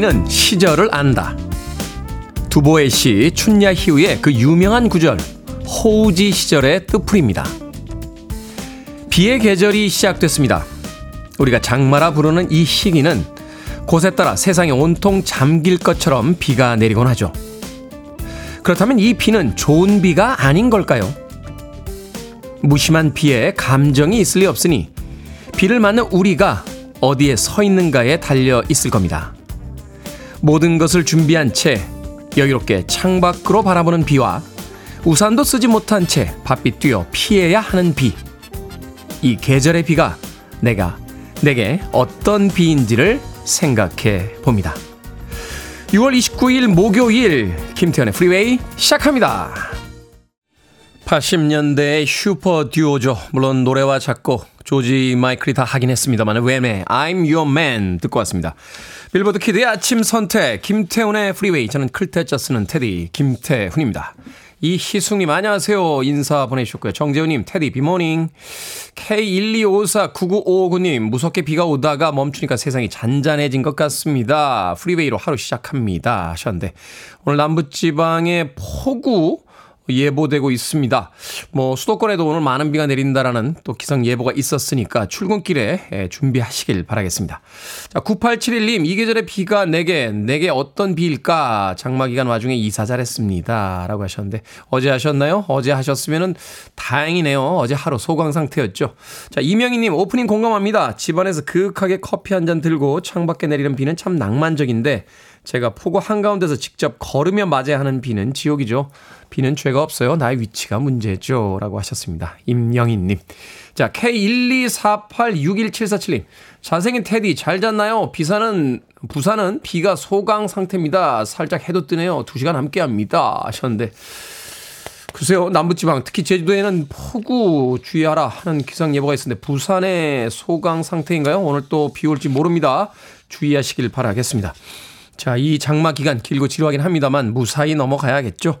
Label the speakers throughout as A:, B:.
A: 비는 시절을 안다. 두보의 시 춘야 희우의 그 유명한 구절 호우지 시절의 뜻풀입니다. 비의 계절이 시작됐습니다. 우리가 장마라 부르는 이 시기는 곳에 따라 세상이 온통 잠길 것처럼 비가 내리곤 하죠. 그렇다면 이 비는 좋은 비가 아닌 걸까요? 무심한 비에 감정이 있을 리 없으니 비를 맞는 우리가 어디에 서 있는가에 달려 있을 겁니다. 모든 것을 준비한 채 여유롭게 창밖으로 바라보는 비와 우산도 쓰지 못한 채 바삐 뛰어 피해야 하는 비. 이 계절의 비가 내가 내게 어떤 비인지를 생각해 봅니다. 6월 29일 목요일 김태훈의 프리웨이 시작합니다. 80년대의 슈퍼 듀오죠. 물론 노래와 작곡 조지 마이클이 다 하긴 했습니다만 Wham!의 I'm Your Man 듣고 왔습니다. 빌보드 kid의 아침 선택 김태훈의 프리웨이 저는 클 태 자 쓰는 테디 김태훈입니다. 이희숙님 안녕하세요 인사 보내주셨고요. 정재훈님 테디 비 morning K125499559님 무섭게 비가 오다가 멈추니까 세상이 잔잔해진 것 같습니다. 프리웨이로 하루 시작합니다 하셨는데 오늘 남부지방의 폭우 예보되고 있습니다. 뭐 수도권에도 오늘 많은 비가 내린다라는 또 기상 예보가 있었으니까 출근길에 예, 준비하시길 바라겠습니다. 자, 9871님 이 계절에 비가 내게 내게 어떤 비일까? 장마 기간 와중에 이사 잘했습니다 라고 하셨는데 어제 하셨나요? 어제 하셨으면은 다행이네요. 어제 하루 소강 상태였죠. 자, 이명희 님 오프닝 공감합니다. 집안에서 그윽하게 커피 한 잔 들고 창밖에 내리는 비는 참 낭만적인데 제가 폭우 한가운데서 직접 걸으며 맞아야 하는 비는 지옥이죠. 비는 죄가 없어요. 나의 위치가 문제죠. 라고 하셨습니다. 임영희님. 자, K124861747님. 잘생긴 테디, 잘 잤나요? 비사는, 부산은 비가 소강 상태입니다. 살짝 해도 뜨네요. 2시간 함께 합니다. 하셨는데. 글쎄요, 남부지방, 특히 제주도에는 폭우 주의하라 하는 기상 예보가 있었는데, 부산의 소강 상태인가요? 오늘 또 비 올지 모릅니다. 주의하시길 바라겠습니다. 자, 이 장마 기간 길고 지루하긴 합니다만 무사히 넘어가야겠죠.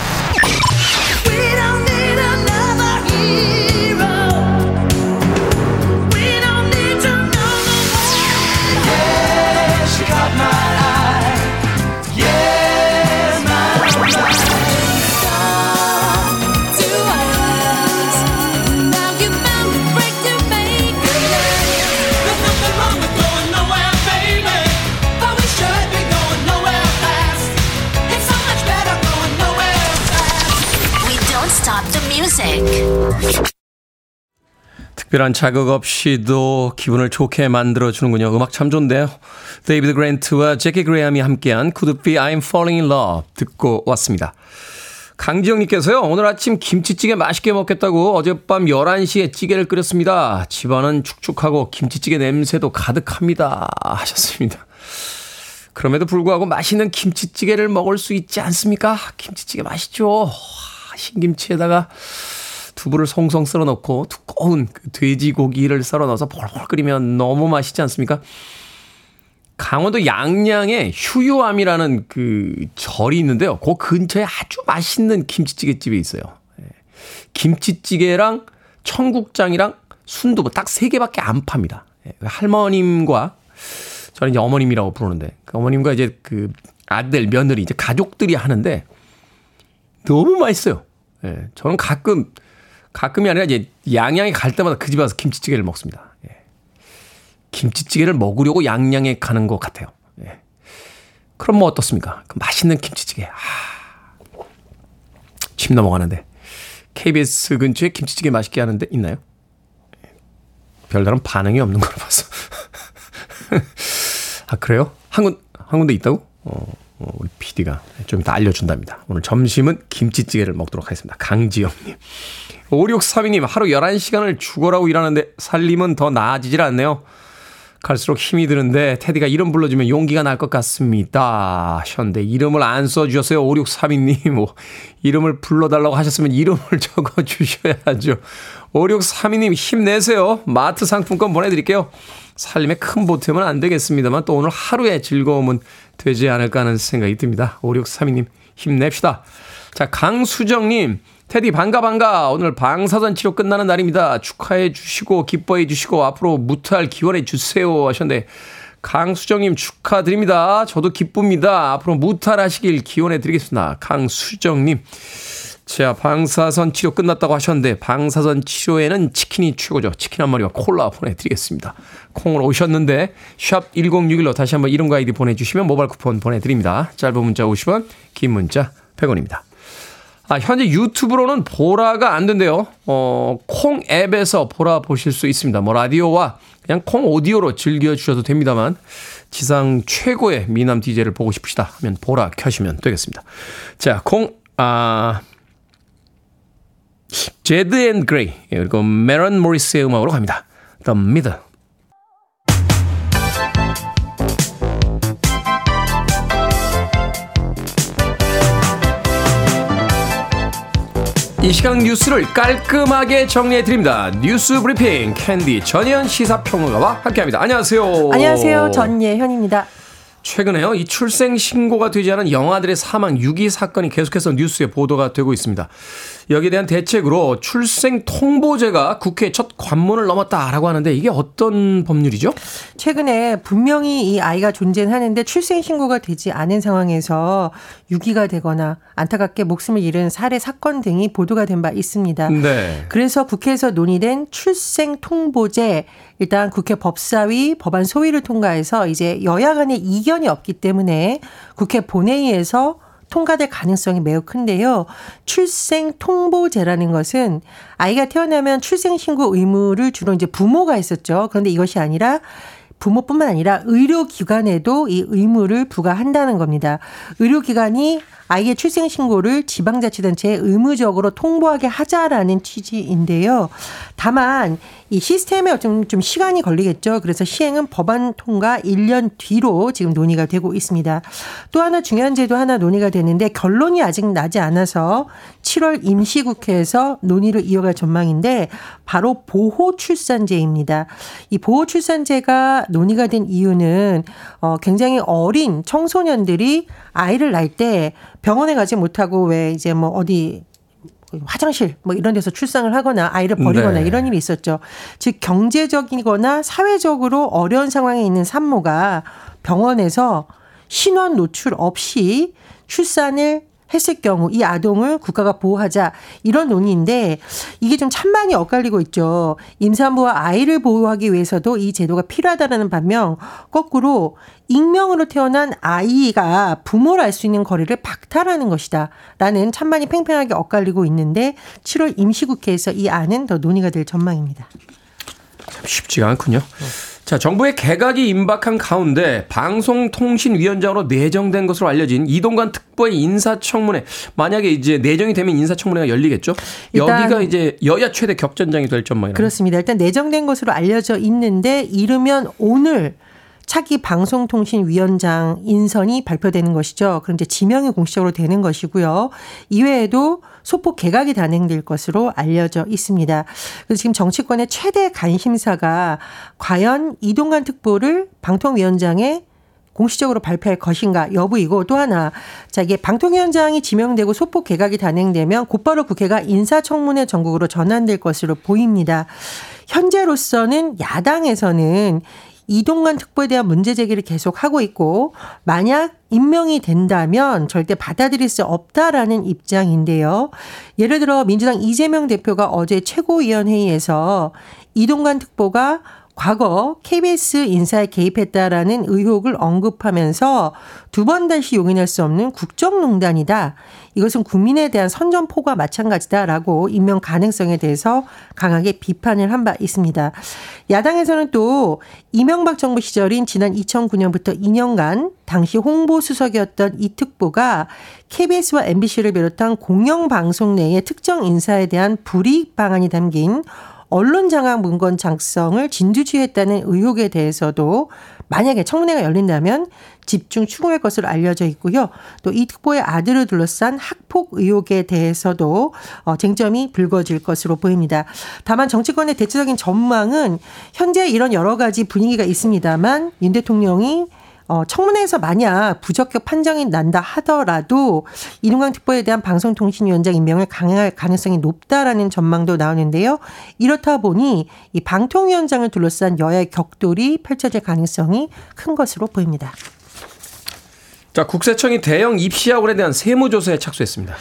A: 특별한 자극 없이도 기분을 좋게 만들어주는군요. 음악 참 좋은데요. 데이비드 그랜트와 재키 그레이엄이 함께한 Could It Be I'm Falling in Love 듣고 왔습니다. 강지영님께서요, 오늘 아침 김치찌개 맛있게 먹겠다고 어젯밤 11시에 찌개를 끓였습니다. 집안은 축축하고 김치찌개 냄새도 가득합니다. 하셨습니다. 그럼에도 불구하고 맛있는 김치찌개를 먹을 수 있지 않습니까? 김치찌개 맛있죠? 신김치에다가 두부를 송송 썰어 넣고 두꺼운 그 돼지고기를 썰어 넣어서 폴폴 끓이면 너무 맛있지 않습니까? 강원도 양양에 휴유암이라는 그 절이 있는데요. 그 근처에 아주 맛있는 김치찌개 집이 있어요. 예. 김치찌개랑 청국장이랑 순두부 딱 세 개밖에 안 팝니다. 예. 그 할머님과 저는 이제 어머님이라고 부르는데 그 어머님과 이제 그 아들 며느리 이제 가족들이 하는데 너무 맛있어요. 예. 저는 가끔 가끔이 아니라 이제 양양에 갈 때마다 그 집에 와서 김치찌개를 먹습니다. 예. 김치찌개를 먹으려고 양양에 가는 것 같아요. 예. 그럼 뭐 어떻습니까? 그 맛있는 김치찌개. 아, 침 넘어가는데. KBS 근처에 김치찌개 맛있게 하는데 있나요? 예. 별다른 반응이 없는 걸 봐서. 아, 그래요? 한 군, 한 군데 있다고? 어, 어, 우리 PD가 좀 이따 알려준답니다. 오늘 점심은 김치찌개를 먹도록 하겠습니다. 강지영님. 5632님, 하루 11시간을 죽어라고 일하는데 살림은 더 나아지질 않네요. 갈수록 힘이 드는데 테디가 이름 불러주면 용기가 날 것 같습니다. 현대 이름을 안 써주셨어요. 5632님. 뭐, 이름을 불러달라고 하셨으면 이름을 적어주셔야죠. 5632님 힘내세요. 마트 상품권 보내드릴게요. 살림에 큰 보탬은 안 되겠습니다만 또 오늘 하루의 즐거움은 되지 않을까 하는 생각이 듭니다. 5632님 힘냅시다. 자, 강수정님. 테디 반가 반가 오늘 방사선 치료 끝나는 날입니다. 축하해 주시고 기뻐해 주시고 앞으로 무탈 기원해 주세요 하셨는데 강수정님 축하드립니다. 저도 기쁩니다. 앞으로 무탈하시길 기원해 드리겠습니다. 강수정님. 자, 방사선 치료 끝났다고 하셨는데 방사선 치료에는 치킨이 최고죠. 치킨 한 마리와 콜라 보내드리겠습니다. 콩으로 오셨는데 샵 1061로 다시 한번 이름과 아이디 보내주시면 모바일 쿠폰 보내드립니다. 짧은 문자 50원, 긴 문자 100원입니다. 아, 현재 유튜브로는 보라가 안 된대요. 어, 콩 앱에서 보라 보실 수 있습니다. 뭐 라디오와 그냥 콩 오디오로 즐겨 주셔도 됩니다만 지상 최고의 미남 DJ를 보고 싶으시다 하면 보라 켜시면 되겠습니다. 자, 콩 아, 제드 and 그레이 그리고 매런 모리스의 음악으로 갑니다. The Middle. 이 시간 뉴스를 깔끔하게 정리해 드립니다. 뉴스 브리핑 캔디 전예현 시사평론가와 함께합니다. 안녕하세요.
B: 안녕하세요. 전예현입니다.
A: 최근에요, 이 출생 신고가 되지 않은 영아들의 사망 유기 사건이 계속해서 뉴스에 보도가 되고 있습니다. 여기에 대한 대책으로 출생 통보제가 국회 첫 관문을 넘었다라고 하는데 이게 어떤 법률이죠?
B: 최근에 분명히 이 아이가 존재하는데 출생 신고가 되지 않은 상황에서 유기가 되거나 안타깝게 목숨을 잃은 살해 사건 등이 보도가 된 바 있습니다. 네. 그래서 국회에서 논의된 출생 통보제 일단 국회 법사위 법안 소위를 통과해서 이제 여야 간의 이견이 없기 때문에 국회 본회의에서 통과될 가능성이 매우 큰데요. 출생 통보제라는 것은 아이가 태어나면 출생 신고 의무를 주로 이제 부모가 있었죠. 그런데 이것이 아니라 부모뿐만 아니라 의료기관에도 이 의무를 부과한다는 겁니다. 의료기관이 아이의 출생 신고를 지방자치단체에 의무적으로 통보하게 하자라는 취지인데요. 다만 이 시스템에 좀, 좀 시간이 걸리겠죠. 그래서 시행은 법안 통과 1년 뒤로 지금 논의가 되고 있습니다. 또 하나 중요한 제도 하나 논의가 되는데 결론이 아직 나지 않아서 7월 임시국회에서 논의를 이어갈 전망인데 바로 보호 출산제입니다. 이 보호 출산제가 논의가 된 이유는 어 굉장히 어린 청소년들이 아이를 낳을 때 병원에 가지 못하고 왜 이제 뭐 어디 화장실 뭐 이런 데서 출산을 하거나 아이를 버리거나 네. 이런 일이 있었죠. 즉 경제적이거나 사회적으로 어려운 상황에 있는 산모가 병원에서 신원 노출 없이 출산을 했을 경우 이 아동을 국가가 보호하자 이런 논의인데 이게 좀 찬반이 엇갈리고 있죠. 임산부와 아이를 보호하기 위해서도 이 제도가 필요하다라는 반면 거꾸로 익명으로 태어난 아이가 부모를 알 수 있는 거리를 박탈하는 것이다. 라는 찬반이 팽팽하게 엇갈리고 있는데 7월 임시국회에서 이 안은 더 논의가 될 전망입니다.
A: 참 쉽지가 않군요. 네. 자, 정부의 개각이 임박한 가운데 방송통신위원장으로 내정된 것으로 알려진 이동관 특보의 인사청문회 만약에 이제 내정이 되면 인사청문회가 열리겠죠? 여기가 이제 여야 최대 격전장이 될 전망이라고.
B: 그렇습니다. 일단 내정된 것으로 알려져 있는데 이르면 오늘 차기 방송통신위원장 인선이 발표되는 것이죠. 이제 지명이 공식적으로 되는 것이고요. 이외에도 소폭 개각이 단행될 것으로 알려져 있습니다. 그래서 지금 정치권의 최대 관심사가 과연 이동관 특보를 방통위원장에 공식적으로 발표할 것인가 여부이고 또 하나 자 이게 방통위원장이 지명되고 소폭 개각이 단행되면 곧바로 국회가 인사청문회 전국으로 전환될 것으로 보입니다. 현재로서는 야당에서는 이동관 특보에 대한 문제 제기를 계속 하고 있고 만약 임명이 된다면 절대 받아들일 수 없다라는 입장인데요. 예를 들어 민주당 이재명 대표가 어제 최고위원회의에서 이동관 특보가 과거 KBS 인사에 개입했다라는 의혹을 언급하면서 두 번 다시 용인할 수 없는 국정농단이다. 이것은 국민에 대한 선전포과 마찬가지다라고 임명 가능성에 대해서 강하게 비판을 한 바 있습니다. 야당에서는 또 이명박 정부 시절인 지난 2009년부터 2년간 당시 홍보수석이었던 이 특보가 KBS와 MBC를 비롯한 공영방송 내의 특정 인사에 대한 불이익 방안이 담긴 언론 장악 문건 작성을 진두지휘했다는 의혹에 대해서도 만약에 청문회가 열린다면 집중 추궁할 것으로 알려져 있고요. 또 이 특보의 아들을 둘러싼 학폭 의혹에 대해서도 어, 쟁점이 불거질 것으로 보입니다. 다만 정치권의 대체적인 전망은 현재 이런 여러 가지 분위기가 있습니다만 윤 대통령이 어, 청문회에서 만약 부적격 판정이 난다 하더라도 이동강 특보에 대한 방송통신위원장 임명을 강행할 가능성이 높다라는 전망도 나오는데요. 이렇다 보니 이 방통위원장을 둘러싼 여야의 격돌이 펼쳐질 가능성이 큰 것으로 보입니다.
A: 자, 국세청이 대형 입시학원에 대한 세무조사에 착수했습니다.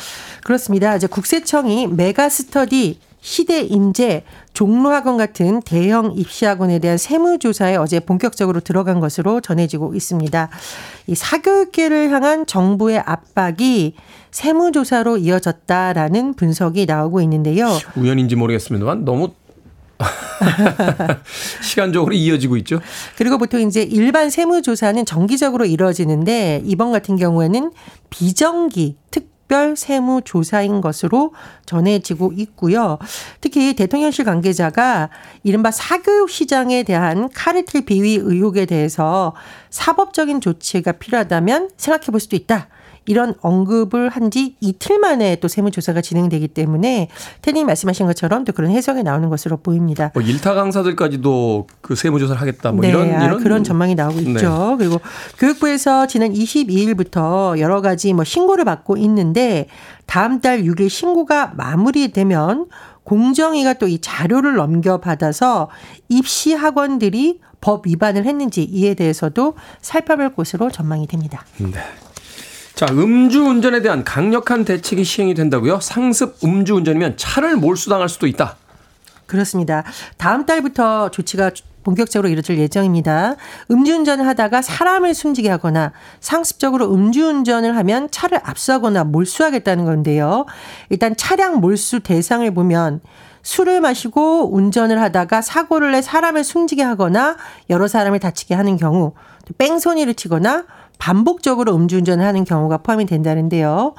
B: 그렇습니다. 이제 국세청이 메가스터디 시대 인재, 종로학원 같은 대형 입시학원에 대한 세무조사에 어제 본격적으로 들어간 것으로 전해지고 있습니다. 이 사교육계를 향한 정부의 압박이 세무조사로 이어졌다라는 분석이 나오고 있는데요.
A: 우연인지 모르겠습니다만 너무 시간적으로 이어지고 있죠.
B: 그리고 보통 이제 일반 세무조사는 정기적으로 이루어지는데 이번 같은 경우에는 비정기 특 특별 세무 조사인 것으로 전해지고 있고요. 특히 대통령실 관계자가 이른바 사교육 시장에 대한 카르텔 비위 의혹에 대해서 사법적인 조치가 필요하다면 생각해 볼 수도 있다. 이런 언급을 한 지 이틀 만에 또 세무조사가 진행되기 때문에 테님 말씀하신 것처럼 또 그런 해석이 나오는 것으로 보입니다.
A: 뭐 일타 강사들까지도 그 세무조사를 하겠다. 뭐 네, 이런, 아, 이런
B: 그런 전망이 나오고 네. 있죠. 그리고 교육부에서 지난 22일부터 여러 가지 뭐 신고를 받고 있는데 다음 달 6일 신고가 마무리되면 공정위가 또 이 자료를 넘겨받아서 입시 학원들이 법 위반을 했는지 이에 대해서도 살펴볼 것으로 전망이 됩니다.
A: 네. 자, 음주운전에 대한 강력한 대책이 시행이 된다고요? 상습 음주운전이면 차를 몰수당할 수도 있다.
B: 그렇습니다. 다음 달부터 조치가 본격적으로 이루어질 예정입니다. 음주운전을 하다가 사람을 숨지게 하거나 상습적으로 음주운전을 하면 차를 압수하거나 몰수하겠다는 건데요. 일단 차량 몰수 대상을 보면 술을 마시고 운전을 하다가 사고를 내 사람을 숨지게 하거나 여러 사람을 다치게 하는 경우, 뺑소니를 치거나 반복적으로 음주운전을 하는 경우가 포함이 된다는데요.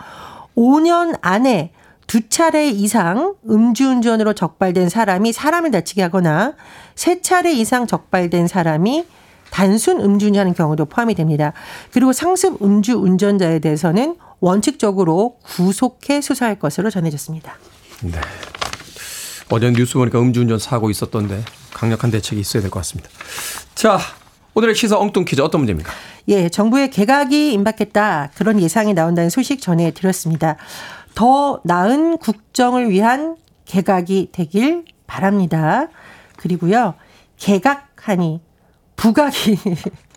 B: 5년 안에 두 차례 이상 음주운전으로 적발된 사람이 사람을 다치게 하거나 세 차례 이상 적발된 사람이 단순 음주운전하는 경우도 포함이 됩니다. 그리고 상습 음주 운전자에 대해서는 원칙적으로 구속해 수사할 것으로 전해졌습니다. 네.
A: 어제 뉴스 보니까 음주운전 사고 있었던데 강력한 대책이 있어야 될 것 같습니다. 자, 오늘의 시사 엉뚱 퀴즈 어떤 문제입니까?
B: 예, 정부의 개각이 임박했다. 그런 예상이 나온다는 소식 전해드렸습니다. 더 나은 국정을 위한 개각이 되길 바랍니다. 그리고요, 개각하니 부각이.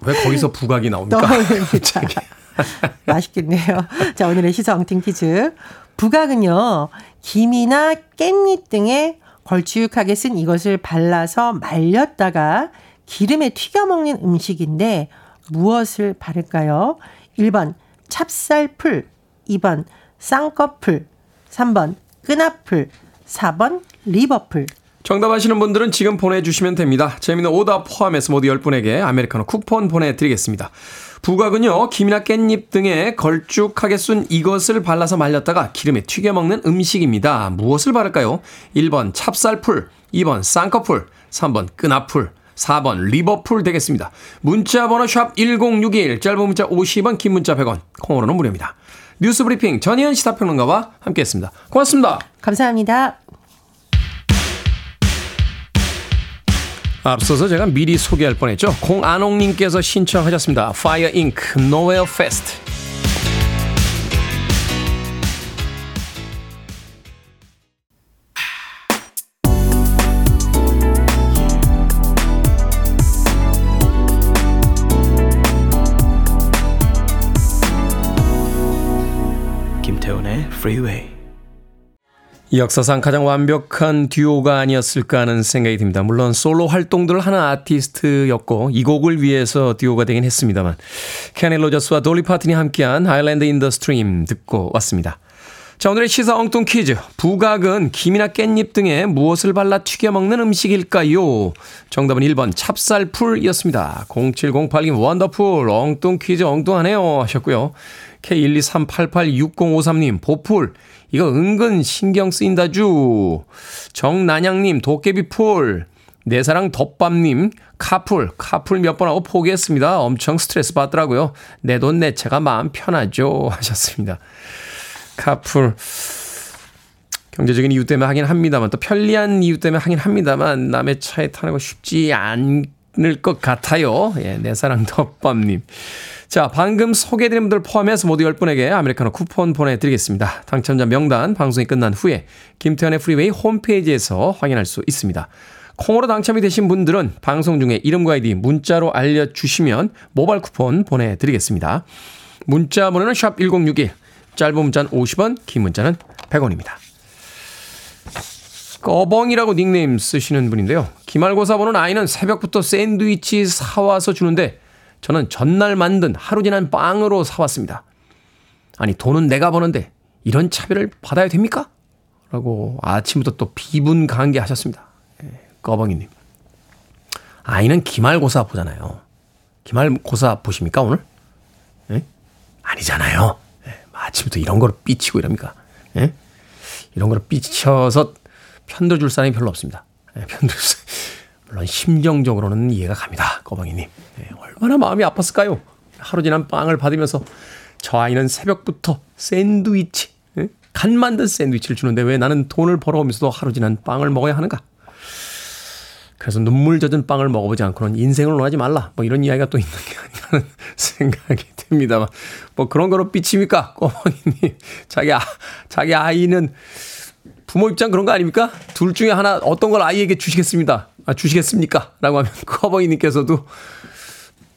A: 왜 거기서 부각이 나옵니까?
B: 맛있겠네요. 자, 오늘의 시사 엉뚱 퀴즈. 부각은요, 김이나 깻잎 등에 걸쭉하게 쓴 이것을 발라서 말렸다가 기름에 튀겨 먹는 음식인데 무엇을 바를까요? 1번 찹쌀풀, 2번 쌍꺼풀, 3번 끈앞풀, 4번 리버풀.
A: 정답 아시는 분들은 지금 보내주시면 됩니다. 재미는 오답 포함해서 모두 10분에게 아메리카노 쿠폰 보내드리겠습니다. 부각은요, 김이나 깻잎 등에 걸쭉하게 쓴 이것을 발라서 말렸다가 기름에 튀겨 먹는 음식입니다. 무엇을 바를까요? 1번 찹쌀풀, 2번 쌍꺼풀, 3번 끈앞풀, 4번 리버풀 되겠습니다. 문자 번호 샵 1061, 짧은 문자 50원, 긴 문자 100원, 콩으로는 무료입니다. 뉴스 브리핑 전희연 시사평론가와 함께했습니다. 고맙습니다.
B: 감사합니다.
A: 앞서서 제가 미리 소개할 뻔했죠. 공안홍님께서 신청하셨습니다. Fire Inc. Nowhere Fast. Freeway. 역사상 가장 완벽한 듀오가 아니었을까 하는 생각이 듭니다. 물론 솔로 활동들을 하는 아티스트였고 이 곡을 위해서 듀오가 되긴 했습니다만 케니 로저스와 돌리 파튼이 함께한 Islands in the Stream 듣고 왔습니다. 자 오늘의 시사 엉뚱 퀴즈 부각은 김이나 깻잎 등에 무엇을 발라 튀겨 먹는 음식일까요? 정답은 1번 찹쌀풀이었습니다. 0708님 원더풀 엉뚱 퀴즈 엉뚱하네요 하셨고요. K123886053님, 보풀. 이거 은근 신경 쓰인다주. 정난양님, 도깨비풀. 내 사랑 덮밥님, 카풀, 카풀 몇 번 하고 포기했습니다. 엄청 스트레스 받더라고요. 내 돈내 채가 마음 편하죠. 하셨습니다. 카풀. 경제적인 이유 때문에 하긴 합니다만, 또 편리한 이유 때문에 하긴 합니다만, 남의 차에 타는 거 쉽지 않을 것 같아요. 예, 내 사랑 덮밥님. 자, 방금 소개해드린 분들 포함해서 모두 10분에게 아메리카노 쿠폰 보내드리겠습니다. 당첨자 명단 방송이 끝난 후에 김태훈의 프리웨이 홈페이지에서 확인할 수 있습니다. 콩으로 당첨이 되신 분들은 방송 중에 이름과 아이디 문자로 알려주시면 모바일 쿠폰 보내드리겠습니다. 문자 번호는 샵 1061, 짧은 문자는 50원, 긴 문자는 100원입니다. 꺼벙이라고 닉네임 쓰시는 분인데요. 기말고사 보는 아이는 새벽부터 샌드위치 사와서 주는데 저는 전날 만든 하루 지난 빵으로 사왔습니다. 아니, 돈은 내가 버는데 이런 차별을 받아야 됩니까? 라고 아침부터 또 비분 강게 하셨습니다. 꺼벙이님. 아이는 기말고사 보잖아요. 기말고사 보십니까, 오늘? 예? 아니잖아요. 예, 아침부터 이런 거로 삐치고 이럽니까? 예? 이런 거로 삐쳐서 편들줄 사람이 별로 없습니다. 예, 편들줄. 물론 심정적으로는 이해가 갑니다. 꺼벙이님. 예, 얼마나 마음이 아팠을까요? 하루 지난 빵을 받으면서 저 아이는 새벽부터 샌드위치, 예? 간 만든 샌드위치를 주는데 왜 나는 돈을 벌어오면서도 하루 지난 빵을 먹어야 하는가? 그래서 눈물 젖은 빵을 먹어보지 않고는 인생을 논하지 말라. 뭐 이런 이야기가 또 있는 게 아닌가 하는 생각이 듭니다만. 뭐 그런 거로 삐칩니까? 꼬마님. 자기, 아, 자기 아이는 부모 입장 그런 거 아닙니까? 둘 중에 하나 어떤 걸 아이에게 주시겠습니다. 아, 주시겠습니까? 라고 하면 커버이님께서도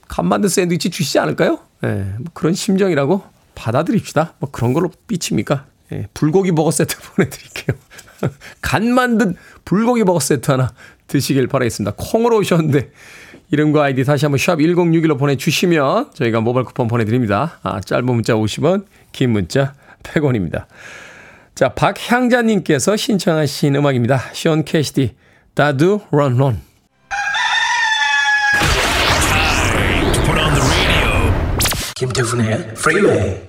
A: 간 만든 샌드위치 주시지 않을까요? 예, 네, 뭐 그런 심정이라고 받아들입시다. 뭐 그런 걸로 삐칩니까? 예, 불고기 버거 세트 보내드릴게요. 간 만든 불고기 버거 세트 하나 드시길 바라겠습니다. 콩으로 오셨는데 이름과 아이디 다시 한번 샵 1061로 보내주시면 저희가 모바일 쿠폰 보내드립니다. 아, 짧은 문자 50원, 긴 문자 100원입니다. 자, 박향자님께서 신청하신 음악입니다. 숀 캐시디, Da Doo Ron Ron. 김태훈의 프리웨이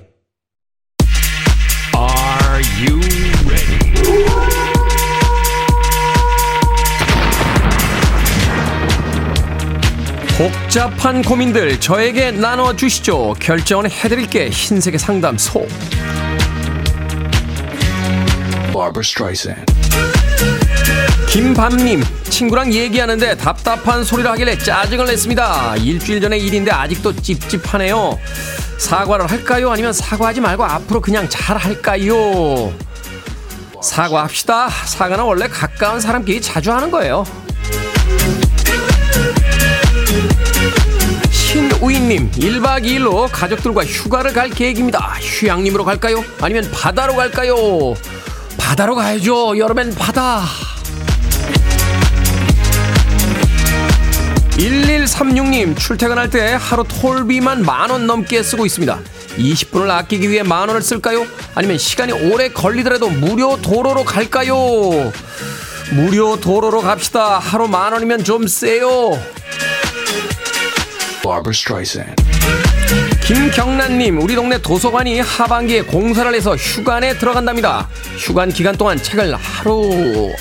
A: Are you ready? 복잡한 고민들 저에게 나눠주시죠. 결정은 해드릴게 흰색의 상담소. 김밤님, 친구랑 얘기하는데 답답한 소리를 하길래 짜증을 냈습니다. 일주일 전의 일인데 아직도 찝찝하네요. 사과를 할까요? 아니면 사과하지 말고 앞으로 그냥 잘 할까요? 사과합시다. 사과는 원래 가까운 사람끼리 자주 하는 거예요. 신우인님 1박 2일로 가족들과 휴가를 갈 계획입니다. 휴양림으로 갈까요? 아니면 바다로 갈까요? 바다로 가야죠. 여름엔 바다. 1136님 출퇴근할 때 하루 톨비만 만 원 넘게 쓰고 있습니다. 20분을 아끼기 위해 만 원을 쓸까요? 아니면 시간이 오래 걸리더라도 무료 도로로 갈까요? 무료 도로로 갑시다. 하루 만 원이면 좀 세요. 김경란님, 우리 동네 도서관이 하반기에 공사를 해서 휴관에 들어간답니다. 휴관 기간 동안 책을 하루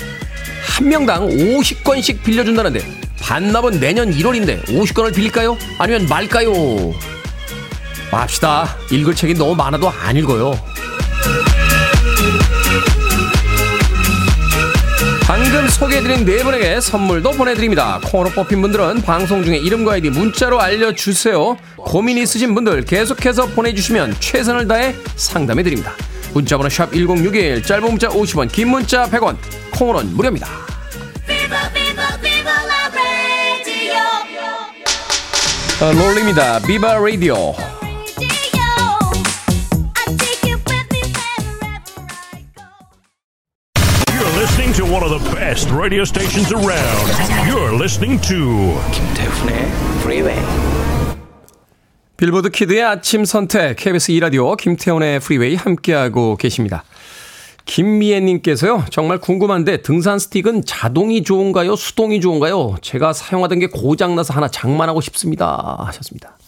A: 한 명당 50권씩 빌려준다는데 반납은 내년 1월인데 50권을 빌릴까요? 아니면 말까요? 맙시다. 읽을 책이 너무 많아도 안 읽어요. 방금 소개해드린 네 분에게 선물도 보내드립니다. 콩으로 뽑힌 분들은 방송 중에 이름과 아이디 문자로 알려주세요. 고민 있으신 분들 계속해서 보내주시면 최선을 다해 상담해드립니다. 문자번호 샵 1061, 짧은 문자 50원, 긴 문자 100원, 콩으로는 무료입니다. 아, 롤입니다. 비바 라디오. listening to one of the best radio stations around. You're listening to 김태훈의 Freeway. 빌보드 키드의 아침 선택 KBS 2 라디오 김태훈의 프리웨이 함께하고 계십니다. 김미애님께서요, 정말 궁금한데 등산 스틱은 자동이 좋은가요? 수동이 좋은가요? 제가 사용하던 게 고장나서 하나 장만하고 싶습니다. 하셨습니다.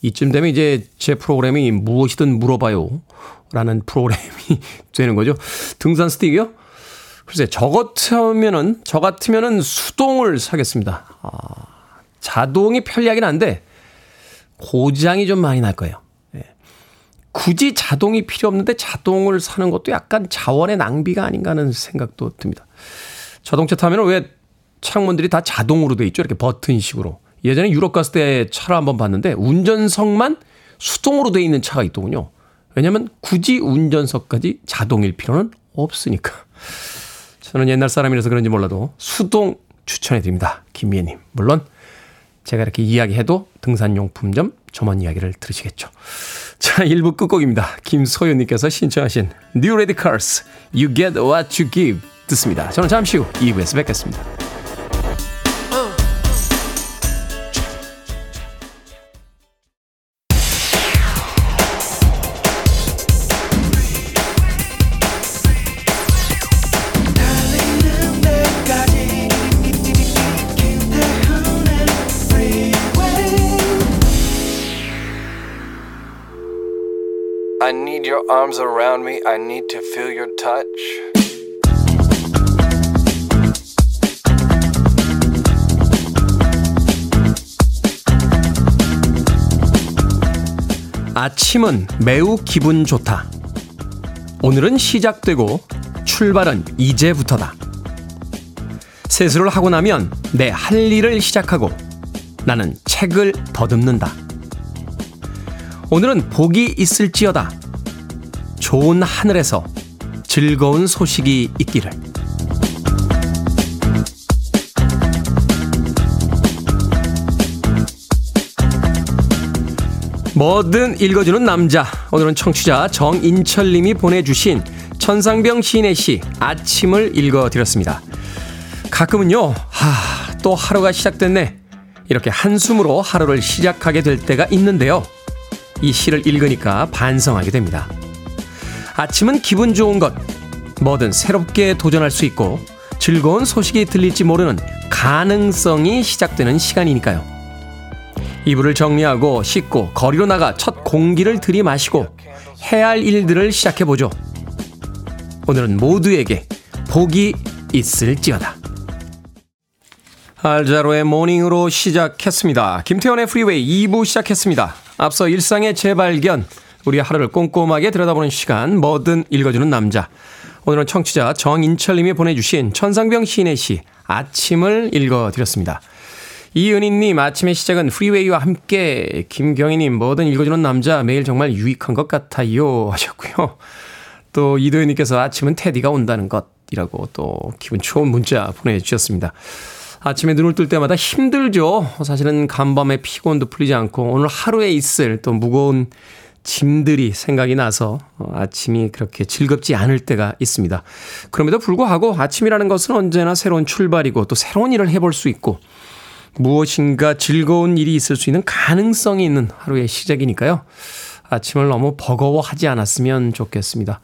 A: 이쯤 되면 이제 제 프로그램이 무엇이든 물어봐요. 라는 프로그램이 되는 거죠. 등산 스틱이요? 글쎄, 저 같으면은, 저 같으면은 수동을 사겠습니다. 아, 자동이 편리하긴 한데, 고장이 좀 많이 날 거예요. 예. 굳이 자동이 필요 없는데 자동을 사는 것도 약간 자원의 낭비가 아닌가 하는 생각도 듭니다. 자동차 타면 왜 창문들이 다 자동으로 돼 있죠? 이렇게 버튼식으로. 예전에 유럽 갔을 때 차를 한번 봤는데 운전석만 수동으로 돼 있는 차가 있더군요. 왜냐면 굳이 운전석까지 자동일 필요는 없으니까. 저는 옛날 사람이라서 그런지 몰라도 수동 추천해 드립니다. 김미애님. 물론 제가 이렇게 이야기해도 등산용품점 저만 이야기를 들으시겠죠. 자, 1부 끝곡입니다. 김소연님께서 신청하신 New Radicals, You Get What You Give 듣습니다. 저는 잠시 후 2부에서 뵙겠습니다. I need your arms around me. I need to feel your touch. 아침은 매우 기분 좋다. 오늘은 시작되고 출발은 이제부터다. 세수를 하고 나면 내 할 일을 시작하고 나는 책을 더듬는다. 오늘은 복이 있을지어다. 좋은 하늘에서 즐거운 소식이 있기를. 뭐든 읽어주는 남자. 오늘은 청취자 정인철님이 보내주신 천상병 시인의 시 아침을 읽어드렸습니다. 가끔은요, 하, 또 하루가 시작됐네. 이렇게 한숨으로 하루를 시작하게 될 때가 있는데요. 이 시를 읽으니까 반성하게 됩니다. 아침은 기분 좋은 것, 뭐든 새롭게 도전할 수 있고 즐거운 소식이 들릴지 모르는 가능성이 시작되는 시간이니까요. 이불을 정리하고 씻고 거리로 나가 첫 공기를 들이마시고 해야 할 일들을 시작해보죠. 오늘은 모두에게 복이 있을지어다. 알 자로의 Morning으로 시작했습니다. 김태훈의 프리웨이 2부 시작했습니다. 앞서 일상의 재발견, 우리 하루를 꼼꼼하게 들여다보는 시간, 뭐든 읽어주는 남자. 오늘은 청취자 정인철님이 보내주신 천상병 시인의 시, 아침을 읽어드렸습니다. 이은희님, 아침의 시작은 프리웨이와 함께, 김경희님, 뭐든 읽어주는 남자, 매일 정말 유익한 것 같아요. 하셨고요. 또 이도현님께서 아침은 테디가 온다는 것이라고 또 기분 좋은 문자 보내주셨습니다. 아침에 눈을 뜰 때마다 힘들죠. 사실은 간밤에 피곤도 풀리지 않고 오늘 하루에 있을 또 무거운 짐들이 생각이 나서 아침이 그렇게 즐겁지 않을 때가 있습니다. 그럼에도 불구하고 아침이라는 것은 언제나 새로운 출발이고 또 새로운 일을 해볼 수 있고 무엇인가 즐거운 일이 있을 수 있는 가능성이 있는 하루의 시작이니까요. 아침을 너무 버거워하지 않았으면 좋겠습니다.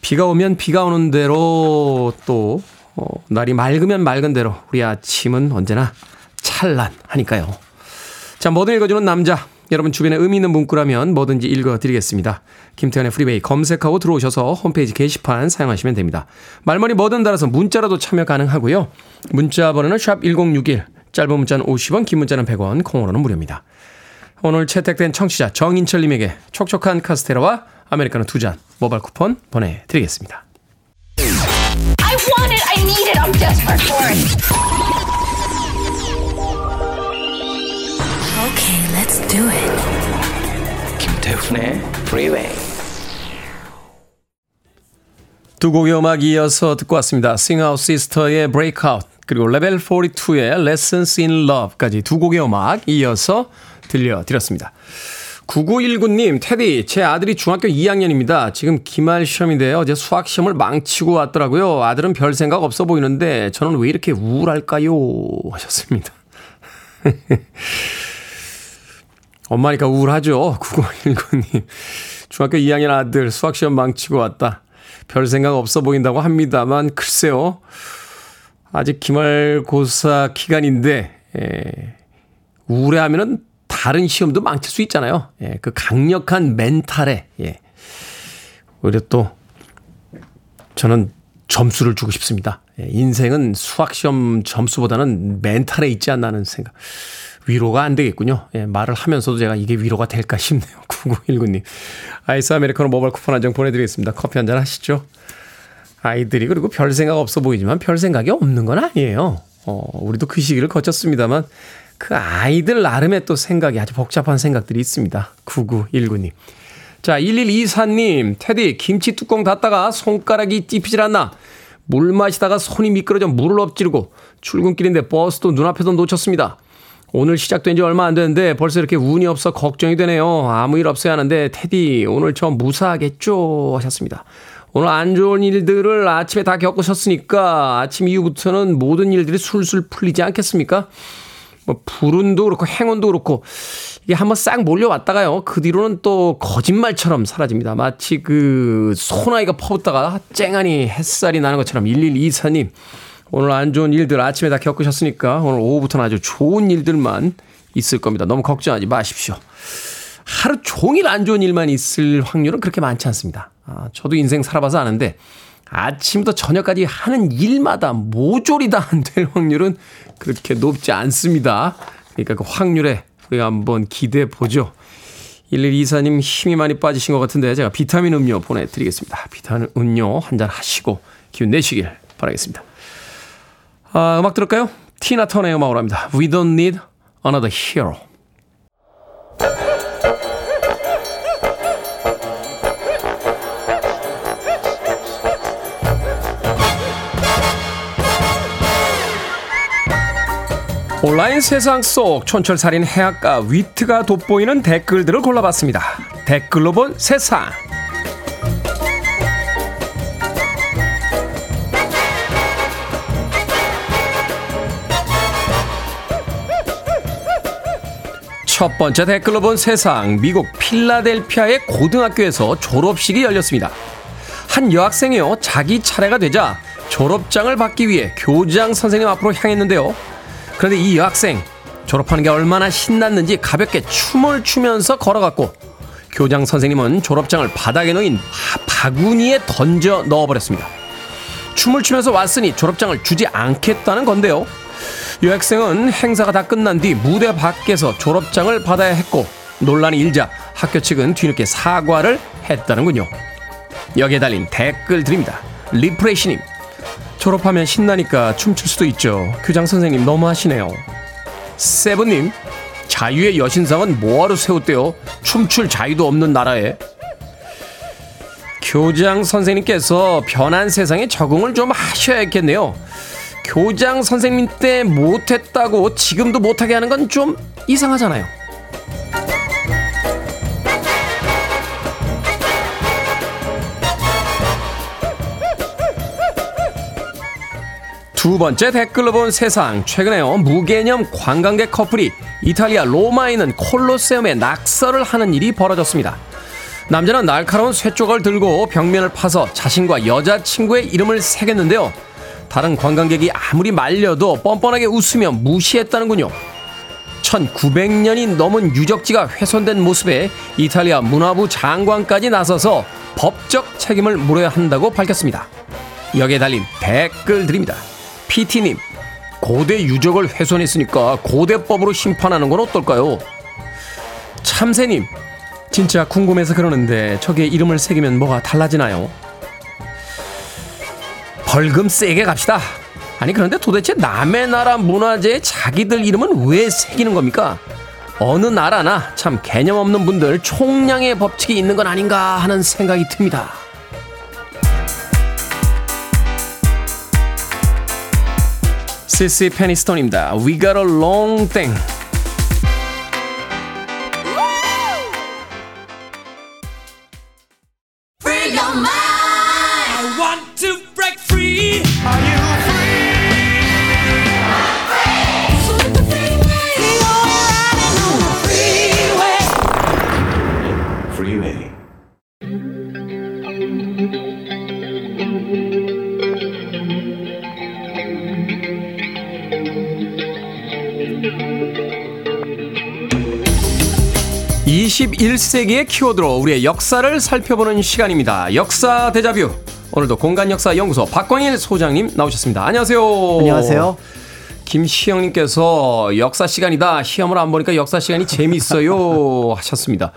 A: 비가 오면 비가 오는 대로 또 어, 날이 맑으면 맑은 대로 우리 아침은 언제나 찬란하니까요. 자, 뭐든 읽어주는 남자. 여러분 주변에 의미 있는 문구라면 뭐든지 읽어드리겠습니다. 김태현의 프리베이 검색하고 들어오셔서 홈페이지 게시판 사용하시면 됩니다. 말머리 뭐든 달아서 문자라도 참여 가능하고요. 문자 번호는 샵 1061, 짧은 문자는 50원, 긴 문자는 100원, 콩으로는 무료입니다. 오늘 채택된 청취자 정인철님에게 촉촉한 카스테라와 아메리카노 두 잔 모바일 쿠폰 보내드리겠습니다. I want it, I need it, I'm desperate for it. Okay, let's do it. 김태훈의 Freeway. 두 곡의 음악 이어서 듣고 왔습니다. Sing Out Sister의 Breakout 그리고 레벨 42의 Lessons in Love까지 두 곡의 음악 이어서 들려드렸습니다. 9919님, 테디, 제 아들이 중학교 2학년입니다. 지금 기말 시험인데 어제 수학 시험을 망치고 왔더라고요. 아들은 별 생각 없어 보이는데 저는 왜 이렇게 우울할까요? 하셨습니다. 엄마니까 우울하죠. 9919님. 중학교 2학년 아들 수학 시험 망치고 왔다. 별 생각 없어 보인다고 합니다만 글쎄요. 아직 기말고사 기간인데 에, 우울해하면은 다 다른 시험도 망칠 수 있잖아요. 예, 그 강력한 멘탈에, 예. 오히려 또, 저는 점수를 주고 싶습니다. 예, 인생은 수학시험 점수보다는 멘탈에 있지 않나 하는 생각. 위로가 안 되겠군요. 예, 말을 하면서도 제가 이게 위로가 될까 싶네요. 9919님. 아이스 아메리카노 모바일 쿠폰 한 장 보내드리겠습니다. 커피 한 잔 하시죠. 아이들이 그리고 별 생각 없어 보이지만 별 생각이 없는 건 아니에요. 어, 우리도 그 시기를 거쳤습니다만 그 아이들 나름의 또 생각이 아주 복잡한 생각들이 있습니다. 9919님. 자, 1124님, 테디, 김치 뚜껑 닫다가 손가락이 찝히질 않나? 물 마시다가 손이 미끄러져 물을 엎지르고 출근길인데 버스도 눈앞에서 놓쳤습니다. 오늘 시작된 지 얼마 안 됐는데 벌써 이렇게 운이 없어 걱정이 되네요. 아무 일 없어야 하는데 테디 오늘 저 무사하겠죠 하셨습니다. 오늘 안 좋은 일들을 아침에 다 겪으셨으니까 아침 이후부터는 모든 일들이 술술 풀리지 않겠습니까? 뭐 불운도 그렇고 행운도 그렇고 이게 한번 싹 몰려왔다가요. 그 뒤로는 또 거짓말처럼 사라집니다. 마치 그 소나이가 퍼붓다가 쨍하니 햇살이 나는 것처럼 1124님 오늘 안 좋은 일들 아침에 다 겪으셨으니까 오늘 오후부터는 아주 좋은 일들만 있을 겁니다. 너무 걱정하지 마십시오. 하루 종일 안 좋은 일만 있을 확률은 그렇게 많지 않습니다. 아, 저도 인생 살아봐서 아는데 아침부터 저녁까지 하는 일마다 모조리 다 안 될 확률은 그렇게 높지 않습니다. 그러니까 그 확률에 우리가 한번 기대해 보죠. 1124님 힘이 많이 빠지신 것 같은데 제가 비타민 음료 보내드리겠습니다. 비타민 음료 한 잔 하시고 기운 내시길 바라겠습니다. 아, 음악 들을까요? 티나 턴의 음악으로 합니다. We don't need another hero. 온라인 세상 속 촌철살인 해악과 위트가 돋보이는 댓글들을 골라봤습니다. 댓글로 본 세상. 첫 번째 댓글로 본 세상. 미국 필라델피아의 고등학교에서 졸업식이 열렸습니다. 한 여학생이요. 자기 차례가 되자 졸업장을 받기 위해 교장 선생님 앞으로 향했는데요. 그런데 이 여학생 졸업하는 게 얼마나 신났는지 가볍게 춤을 추면서 걸어갔고 교장 선생님은 졸업장을 바닥에 놓인 바구니에 던져 넣어버렸습니다. 춤을 추면서 왔으니 졸업장을 주지 않겠다는 건데요. 여학생은 행사가 다 끝난 뒤 무대 밖에서 졸업장을 받아야 했고 논란이 일자 학교 측은 뒤늦게 사과를 했다는군요. 여기에 달린 댓글 드립니다. 리프레시님 졸업하면 신나니까 춤출 수도 있죠. 교장 선생님 너무하시네요. 세븐님, 자유의 여신상은 뭐하러 세웠대요? 춤출 자유도 없는 나라에. 교장 선생님께서 변한 세상에 적응을 좀 하셔야겠네요. 교장 선생님 때 못했다고 지금도 못하게 하는 건 좀 이상하잖아요. 두 번째 댓글로 본 세상. 최근에요. 무개념 관광객 커플이 이탈리아 로마에 있는 콜로세움에 낙서를 하는 일이 벌어졌습니다. 남자는 날카로운 쇠조각을 들고 벽면을 파서 자신과 여자친구의 이름을 새겼는데요. 다른 관광객이 아무리 말려도 뻔뻔하게 웃으며 무시했다는군요. 1900년이 넘은 유적지가 훼손된 모습에 이탈리아 문화부 장관까지 나서서 법적 책임을 물어야 한다고 밝혔습니다. 여기에 달린 댓글 드립니다. PT님, 고대 유적을 훼손했으니까 고대법으로 심판하는 건 어떨까요? 참새님, 진짜 궁금해서 그러는데 저게 이름을 새기면 뭐가 달라지나요? 벌금 세게 갑시다. 아니 그런데 도대체 남의 나라 문화재에 자기들 이름은 왜 새기는 겁니까? 어느 나라나 참 개념 없는 분들 총량의 법칙이 있는 건 아닌가 하는 생각이 듭니다. 시시 페니스톤입니다. We got a long thing. 21세기의 키워드로 우리의 역사를 살펴보는 시간입니다. 역사 대자뷰. 오늘도 공간역사연구소 박광일 소장님 나오셨습니다. 안녕하세요.
C: 안녕하세요.
A: 김시영님께서 역사 시간이다. 시험을 안 보니까 역사 시간이 재밌어요. 하셨습니다.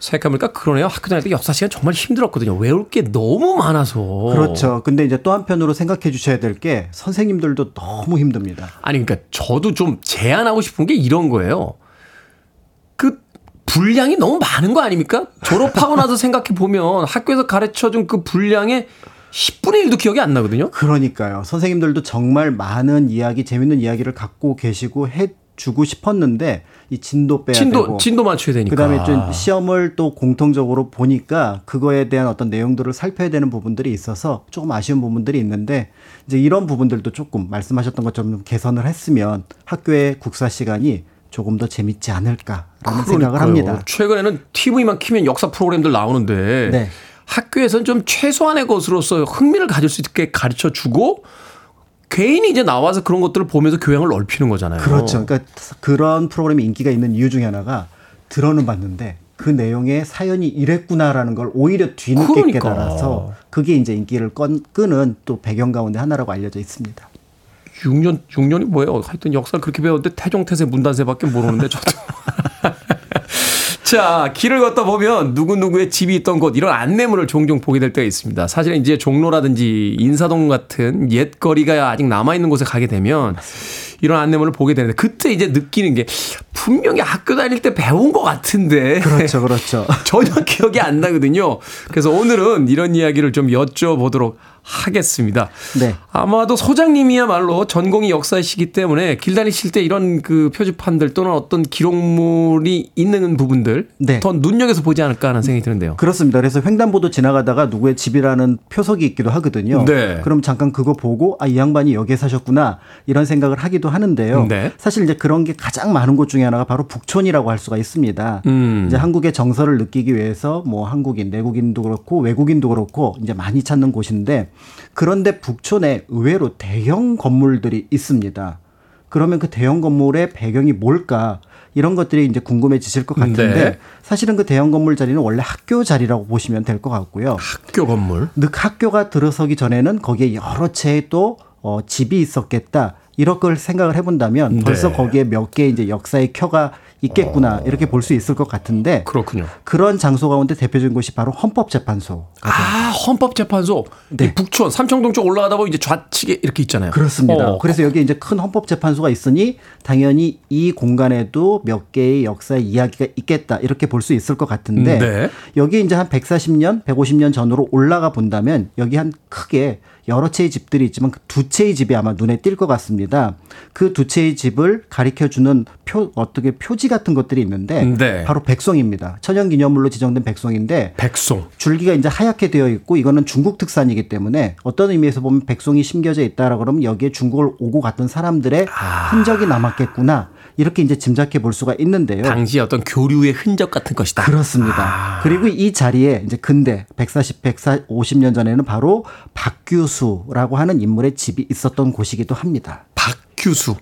A: 생각해보니까 그러네요. 학교 다닐 때 역사 시간 정말 힘들었거든요. 외울 게 너무 많아서.
C: 그렇죠. 근데 이제 또 한편으로 생각해 주셔야 될 게 선생님들도 너무 힘듭니다.
A: 아니, 그러니까 저도 좀 제안하고 싶은 게 이런 거예요. 그 분량이 너무 많은 거 아닙니까? 졸업하고 나서 생각해 보면 학교에서 가르쳐 준 그 분량의 10분의 1도 기억이 안 나거든요.
C: 그러니까요. 선생님들도 정말 많은 이야기, 재밌는 이야기를 갖고 계시고 해 주고 싶었는데 이 진도 빼야
A: 진도,
C: 되고
A: 진도 맞춰야 되니까.
C: 그다음에 좀 시험을 또 공통적으로 보니까 그거에 대한 어떤 내용들을 살펴야 되는 부분들이 있어서 조금 아쉬운 부분들이 있는데 이제 이런 부분들도 조금 말씀하셨던 것처럼 개선을 했으면 학교의 국사 시간이 조금 더 재밌지 않을까라는 그러니까요. 생각을 합니다.
A: 최근에는 TV만 키면 역사 프로그램들 나오는데 네. 학교에서는 좀 최소한의 것으로서 흥미를 가질 수 있게 가르쳐 주고 개인이 이제 나와서 그런 것들을 보면서 교양을 넓히는 거잖아요.
C: 그렇죠. 그러니까 그런 프로그램이 인기가 있는 이유 중에 하나가 들어는 봤는데 그 내용의 사연이 이랬구나라는 걸 오히려 뒤늦게 그러니까. 깨달아서 그게 이제 인기를 건, 끄는 또 배경 가운데 하나라고 알려져 있습니다.
A: 6년 6년이 뭐예요? 하여튼 역사를 그렇게 배웠는데 태종태세 문단세밖에 모르는데 저도 자, 길을 걷다 보면 누구누구의 집이 있던 곳 이런 안내문을 종종 보게 될 때가 있습니다. 사실은 이제 종로라든지 인사동 같은 옛 거리가 아직 남아 있는 곳에 가게 되면 이런 안내문을 보게 되는데 그때 이제 느끼는 게 분명히 학교 다닐 때 배운 것 같은데.
C: 그렇죠, 그렇죠.
A: 전혀 기억이 안 나거든요. 그래서 오늘은 이런 이야기를 좀 여쭤보도록 하겠습니다. 네. 아마도 소장님이야말로 전공이 역사이시기 때문에 길 다니실 때 이런 그 표지판들 또는 어떤 기록물이 있는 부분들 네. 더 눈여겨서 보지 않을까 하는 생각이 드는데요.
C: 그렇습니다. 그래서 횡단보도 지나가다가 누구의 집이라는 표석이 있기도 하거든요. 네. 그럼 잠깐 그거 보고 아 이 양반이 여기에 사셨구나 이런 생각을 하기도 하는데요. 네. 사실 이제 그런 게 가장 많은 곳 중에 하나가 바로 북촌이라고 할 수가 있습니다. 음. 이제 한국의 정서를 느끼기 위해서 뭐 한국인, 내국인도 그렇고 외국인도 그렇고 이제 많이 찾는 곳인데 그런데 북촌에 의외로 대형 건물들이 있습니다. 그러면 그 대형 건물의 배경이 뭘까? 이런 것들이 이제 궁금해지실 것 같은데 네. 사실은 그 대형 건물 자리는 원래 학교 자리라고 보시면 될 것 같고요.
A: 학교 건물?
C: 늑 학교가 들어서기 전에는 거기에 여러 채의 또 어, 집이 있었겠다. 이런 걸 생각을 해본다면 네. 벌써 거기에 몇 개 이제 역사의 켜가 있겠구나 어. 이렇게 볼 수 있을 것 같은데
A: 그렇군요.
C: 그런 장소 가운데 대표적인 곳이 바로 헌법재판소.
A: 아 헌법재판소. 네. 북촌 삼청동 쪽 올라가다 보면 이제 좌측에 이렇게 있잖아요.
C: 그렇습니다. 어. 그래서 여기 이제 큰 헌법재판소가 있으니 당연히 이 공간에도 몇 개의 역사의 이야기가 있겠다 이렇게 볼 수 있을 것 같은데 네. 여기 이제 한 140년, 150년 전으로 올라가 본다면 여기 한 크게 여러 채의 집들이 있지만 그 두 채의 집이 아마 눈에 띌 것 같습니다. 그 두 채의 집을 가리켜 주는 표 어떻게 표지 같은 것들이 있는데 네. 바로 백송입니다. 천연기념물로 지정된 백송인데
A: 백송
C: 줄기가 이제 하얗게 되어 있고 이거는 중국 특산이기 때문에 어떤 의미에서 보면 백송이 심겨져 있다라 그러면 여기에 중국을 오고 갔던 사람들의 아. 흔적이 남았겠구나. 이렇게 이제 짐작해 볼 수가 있는데요.
A: 당시 어떤 교류의 흔적 같은 것이다.
C: 그렇습니다. 아. 그리고 이 자리에 이제 근대 140, 150년 전에는 바로 박규수라고 하는 인물의 집이 있었던 곳이기도 합니다.
A: 박규수.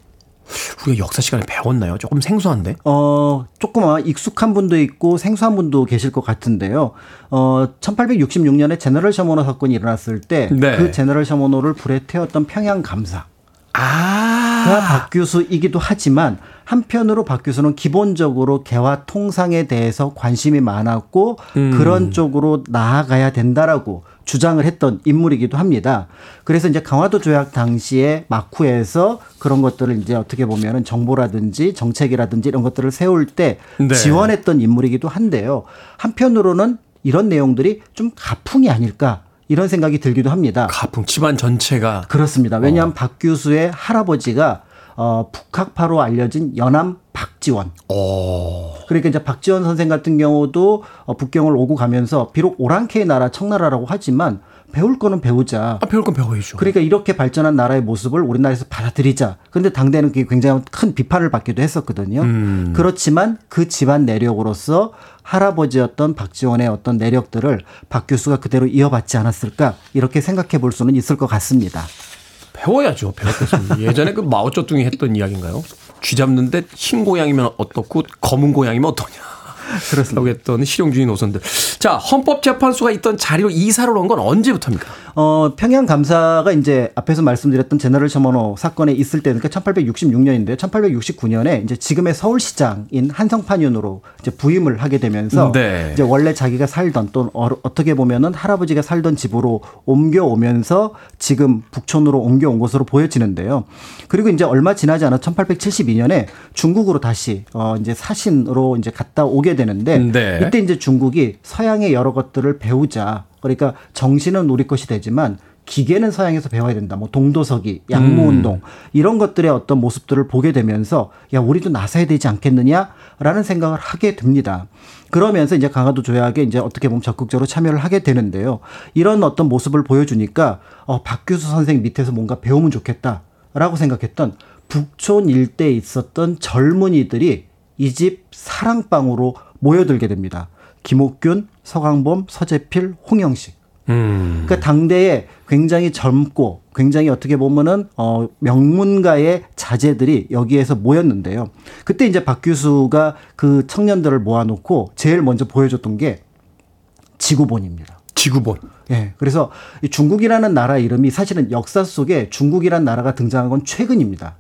A: 우리가 역사 시간에 배웠나요? 조금 생소한데?
C: 어, 조금 아마 익숙한 분도 있고 생소한 분도 계실 것 같은데요. 어, 1866년에 제너럴 셔모노 사건이 일어났을 때그 네. 제너럴 셔모노를 불에 태웠던 평양 감사. 아. 가 박규수이기도 하지만 한편으로 박 교수는 기본적으로 개화 통상에 대해서 관심이 많았고 음. 그런 쪽으로 나아가야 된다라고 주장을 했던 인물이기도 합니다. 그래서 이제 강화도 조약 당시에 마쿠에서 그런 것들을 이제 어떻게 보면은 정보라든지 정책이라든지 이런 것들을 세울 때 네. 지원했던 인물이기도 한데요. 한편으로는 이런 내용들이 좀 가풍이 아닐까 이런 생각이 들기도 합니다.
A: 가풍 집안 전체가
C: 그렇습니다. 왜냐하면 어. 박 교수의 할아버지가 어, 북학파로 알려진 연암 박지원. 오. 어. 그러니까 이제 박지원 선생 같은 경우도 어, 북경을 오고 가면서 비록 오랑캐의 나라 청나라라고 하지만 배울 거는 배우자.
A: 아, 배울 건 배워야죠.
C: 그러니까 이렇게 발전한 나라의 모습을 우리나라에서 받아들이자. 근데 당대는 그게 굉장히 큰 비판을 받기도 했었거든요. 음. 그렇지만 그 집안 내력으로서 할아버지였던 박지원의 어떤 내력들을 박 교수가 그대로 이어받지 않았을까 이렇게 생각해 볼 수는 있을 것 같습니다.
A: 배워야죠. 배웠겠습니다. 예전에 그 마오쩌둥이 했던 이야기인가요? 쥐 잡는데 흰 고양이면 어떻고 검은 고양이면 어떠냐. 그렇다고 했던 실용주의 노선들. 자, 헌법재판소가 있던 자리로 이사를 온 건 언제부터입니까?
C: 어, 평양 감사가 이제 앞에서 말씀드렸던 제너럴 셔머노 사건에 있을 때 그러니까 1866년인데 1869년에 이제 지금의 서울시장인 한성판윤으로 이제 부임을 하게 되면서 네. 이제 원래 자기가 살던 또 어떻게 보면은 할아버지가 살던 집으로 옮겨오면서 지금 북촌으로 옮겨온 것으로 보여지는데요. 그리고 이제 얼마 지나지 않아 1872년에 중국으로 다시 어 이제 사신으로 이제 갔다 오게 되는데 네. 이때 이제 중국이 서양의 여러 것들을 배우자. 그러니까 정신은 우리 것이 되지만 기계는 서양에서 배워야 된다. 뭐 동도서기, 양모운동 음. 이런 것들의 어떤 모습들을 보게 되면서 야 우리도 나서야 되지 않겠느냐라는 생각을 하게 됩니다. 그러면서 이제 강화도 조약에 이제 어떻게 보면 적극적으로 참여를 하게 되는데요. 이런 어떤 모습을 보여주니까 어 박규수 선생 밑에서 뭔가 배우면 좋겠다라고 생각했던 북촌 일대에 있었던 젊은이들이 이 집 사랑방으로 모여들게 됩니다. 김옥균, 서강범, 서재필, 홍영식. 음. 그러니까 당대에 굉장히 젊고 굉장히 어떻게 보면은 어 명문가의 자제들이 여기에서 모였는데요. 그때 이제 박 교수가 그 청년들을 모아놓고 제일 먼저 보여줬던 게 지구본입니다.
A: 지구본.
C: 예. 네, 그래서 중국이라는 나라 이름이 사실은 역사 속에 중국이라는 나라가 등장한 건 최근입니다.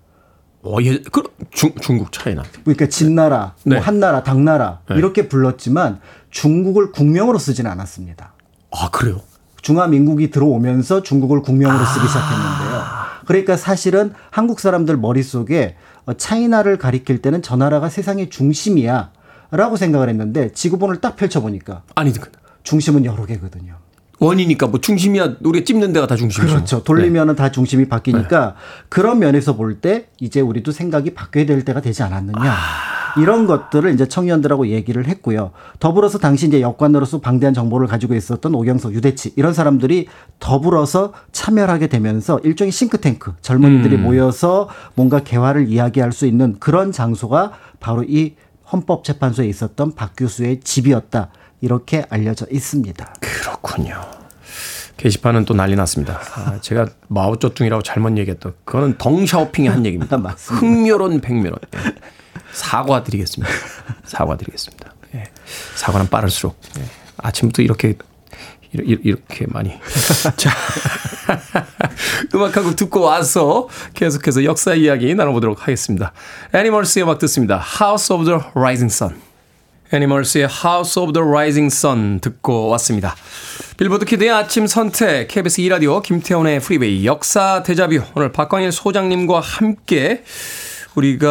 A: 어, 예, 그 중, 중국 차이나.
C: 그러니까 진나라, 뭐 네. 뭐 한나라, 당나라 네. 이렇게 불렀지만 중국을 국명으로 쓰지는 않았습니다.
A: 아 그래요?
C: 중화민국이 들어오면서 중국을 국명으로 쓰기 아. 시작했는데요. 그러니까 사실은 한국 사람들 머릿속에 어, 차이나를 가리킬 때는 저 나라가 세상의 중심이야 라고 생각을 했는데 지구본을 딱 펼쳐보니까
A: 아니
C: 중심은 여러 개거든요.
A: 원이니까 뭐 중심이야 우리가 찝는 데가 다 중심이죠.
C: 그렇죠. 돌리면은 네. 다 중심이 바뀌니까 네. 그런 면에서 볼 때 이제 우리도 생각이 바뀌어야 될 때가 되지 않았느냐. 아. 이런 것들을 이제 청년들하고 얘기를 했고요. 더불어서 당시 이제 여관으로서 방대한 정보를 가지고 있었던 오경석, 유대치 이런 사람들이 더불어서 참여하게 되면서 일종의 싱크탱크 젊은이들이 음. 모여서 뭔가 개화를 이야기할 수 있는 그런 장소가 바로 이 헌법재판소에 있었던 박 교수의 집이었다. 이렇게 알려져 있습니다.
A: 그렇군요. 게시판은 또 난리 났습니다. 아, 제가 마오쩌둥이라고 잘못 얘기했던 그거는 덩샤오핑의 한 얘기입니다. 흥묘론 백묘론. 네. 사과드리겠습니다. 사과드리겠습니다. 예. 사과는 빠를수록 예. 아침부터 이렇게 이렇게 많이. 자, 음악 한곡 듣고 와서 계속해서 역사 이야기 나눠보도록 하겠습니다. 애니멀스의 음악 듣습니다. House of the Rising Sun. 애니멀스의 House of the Rising Sun 듣고 왔습니다. 빌보드 키드의 아침 선택, KBS 2라디오, 김태훈의 프리웨이, 역사 데자뷰. 오늘 박광일 소장님과 함께 우리가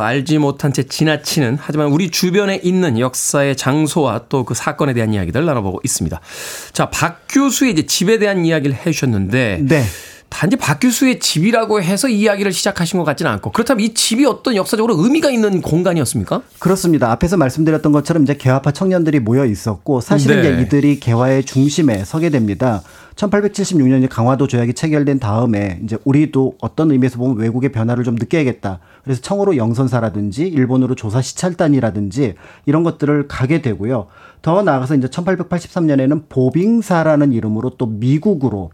A: 어, 알지 못한 채 지나치는 하지만 우리 주변에 있는 역사의 장소와 또 그 사건에 대한 이야기들 나눠보고 있습니다. 자, 박 교수의 이제 집에 대한 이야기를 해 주셨는데 네. 단지 박 교수의 집이라고 해서 이야기를 시작하신 것 같지는 않고 그렇다면 이 집이 어떤 역사적으로 의미가 있는 공간이었습니까?
C: 그렇습니다. 앞에서 말씀드렸던 것처럼 이제 개화파 청년들이 모여 있었고 사실은 네. 이제 이들이 개화의 중심에 서게 됩니다. 1876년에 강화도 조약이 체결된 다음에 이제 우리도 어떤 의미에서 보면 외국의 변화를 좀 느껴야겠다. 그래서 청으로 영선사라든지 일본으로 조사 시찰단이라든지 이런 것들을 가게 되고요. 더 나아가서 이제 1883년에는 보빙사라는 이름으로 또 미국으로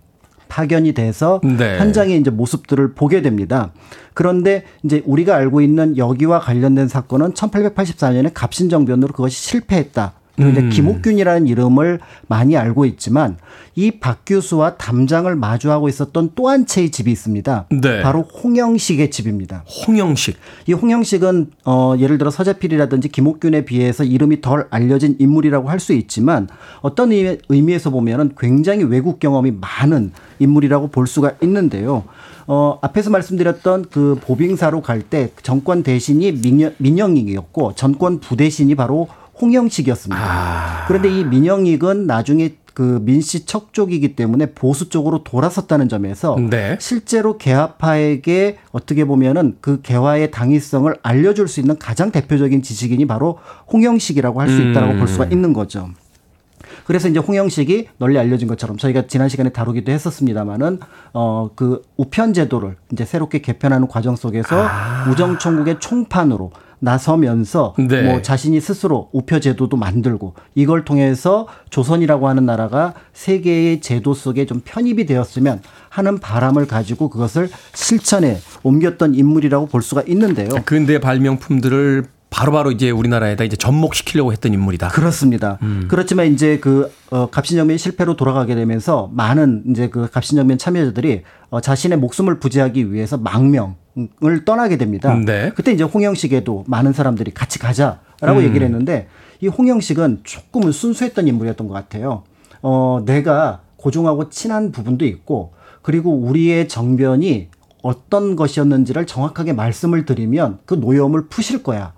C: 파견이 돼서 네. 현장의 이제 모습들을 보게 됩니다. 그런데 이제 우리가 알고 있는 여기와 관련된 사건은 1884년에 갑신정변으로 그것이 실패했다. 그리고 음. 이제 김옥균이라는 이름을 많이 알고 있지만 이 박 교수와 담장을 마주하고 있었던 또 한 채의 집이 있습니다. 네. 바로 홍영식의 집입니다.
A: 홍영식.
C: 이 홍영식은 어 예를 들어 서재필이라든지 김옥균에 비해서 이름이 덜 알려진 인물이라고 할 수 있지만 어떤 의미에서 보면은 굉장히 외국 경험이 많은 인물이라고 볼 수가 있는데요. 어, 앞에서 말씀드렸던 그 보빙사로 갈 때 정권 대신이 민영, 민영이었고 전권 부대신이 바로 홍영식이었습니다. 아. 그런데 이 민영익은 나중에 그 민씨 척족이기 때문에 보수 쪽으로 돌아섰다는 점에서 네. 실제로 개화파에게 어떻게 보면은 그 개화의 당위성을 알려줄 수 있는 가장 대표적인 지식인이 바로 홍영식이라고 할 수 있다라고 음. 볼 수가 있는 거죠. 그래서 이제 홍영식이 널리 알려진 것처럼 저희가 지난 시간에 다루기도 했었습니다마는 어그 우편 제도를 이제 새롭게 개편하는 과정 속에서 아. 우정총국의 총판으로 나서면서 네. 뭐 자신이 스스로 우표 제도도 만들고 이걸 통해서 조선이라고 하는 나라가 세계의 제도 속에 좀 편입이 되었으면 하는 바람을 가지고 그것을 실천에 옮겼던 인물이라고 볼 수가 있는데요.
A: 근대 발명품들을 바로바로 이제 우리나라에다 이제 접목시키려고 했던 인물이다.
C: 그렇습니다. 음. 그렇지만 이제 그 어, 갑신정변 실패로 돌아가게 되면서 많은 이제 그 갑신정변 참여자들이 어, 자신의 목숨을 부지하기 위해서 망명 을 떠나게 됩니다. 네. 그때 이제 홍영식에도 많은 사람들이 같이 가자라고 음. 얘기를 했는데 이 홍영식은 조금은 순수했던 인물이었던 것 같아요. 어, 내가 고종하고 친한 부분도 있고 그리고 우리의 정변이 어떤 것이었는지를 정확하게 말씀을 드리면 그 노여움을 푸실 거야.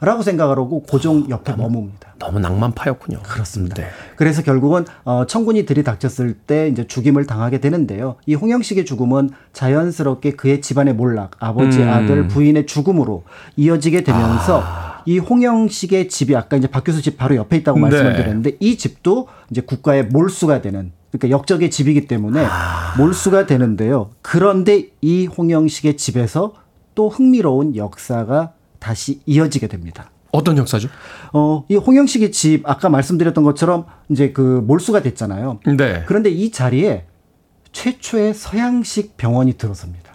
C: 라고 생각을 하고 고종 아, 옆에 너무, 머뭅니다.
A: 너무 낭만파였군요.
C: 그렇습니다. 네. 그래서 결국은 어, 청군이 들이닥쳤을 때 이제 죽임을 당하게 되는데요. 이 홍영식의 죽음은 자연스럽게 그의 집안의 몰락, 아버지, 음. 아들, 부인의 죽음으로 이어지게 되면서 아. 이 홍영식의 집이 아까 이제 박 교수 집 바로 옆에 있다고 말씀을 네. 드렸는데 이 집도 이제 국가의 몰수가 되는 그러니까 역적의 집이기 때문에 아. 몰수가 되는데요. 그런데 이 홍영식의 집에서 또 흥미로운 역사가 다시 이어지게 됩니다.
A: 어떤 역사죠?
C: 어, 이 홍영식의 집 아까 말씀드렸던 것처럼 이제 그 몰수가 됐잖아요. 네. 그런데 이 자리에 최초의 서양식 병원이 들어섭니다.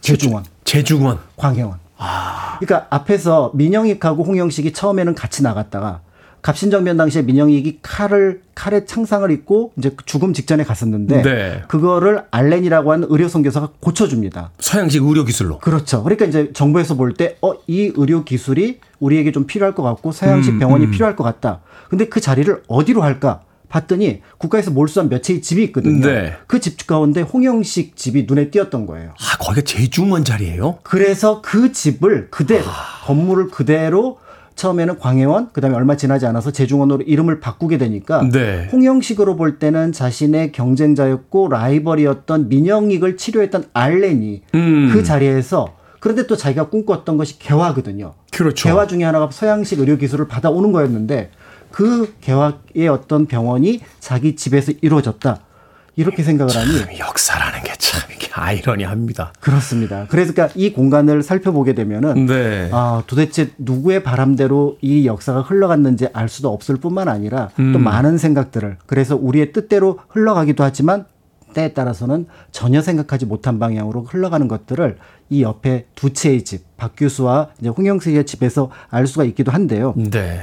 C: 제중원.
A: 제중원.
C: 광해원. 아. 그러니까 앞에서 민영익하고 홍영식이 처음에는 같이 나갔다가 갑신정변 당시에 민영익이 칼을 칼에 창상을 입고 이제 죽음 직전에 갔었는데 네. 그거를 알렌이라고 하는 의료 선교사가 고쳐줍니다.
A: 서양식 의료 기술로.
C: 그렇죠. 그러니까 이제 정부에서 볼 때 어 이 의료 기술이 우리에게 좀 필요할 것 같고 서양식 음, 병원이 음. 필요할 것 같다. 근데 그 자리를 어디로 할까? 봤더니 국가에서 몰수한 몇 채의 집이 있거든요. 네. 그집 가운데 홍영식 집이 눈에 띄었던 거예요.
A: 아, 거기가 제중원 자리예요?
C: 그래서 그 집을 그대로 아. 건물을 그대로 처음에는 광해원, 그다음에 얼마 지나지 않아서 제중원으로 이름을 바꾸게 되니까 네. 홍영식으로 볼 때는 자신의 경쟁자였고 라이벌이었던 민영익을 치료했던 알렌이 음. 그 자리에서 그런데 또 자기가 꿈꿨던 것이 개화거든요.
A: 그렇죠.
C: 개화 중에 하나가 서양식 의료 기술을 받아오는 거였는데 그 개화의 어떤 병원이 자기 집에서 이루어졌다. 이렇게 생각을 하니
A: 역사라는 게참 이게 아이러니합니다.
C: 그렇습니다. 그래서 그러니까 이 공간을 살펴보게 되면은 네. 아 도대체 누구의 바람대로 이 역사가 흘러갔는지 알 수도 없을 뿐만 아니라 음. 또 많은 생각들을 그래서 우리의 뜻대로 흘러가기도 하지만 때에 따라서는 전혀 생각하지 못한 방향으로 흘러가는 것들을 이 옆에 두 채의 집 박규수와 이제 홍영석의 집에서 알 수가 있기도 한데요. 네.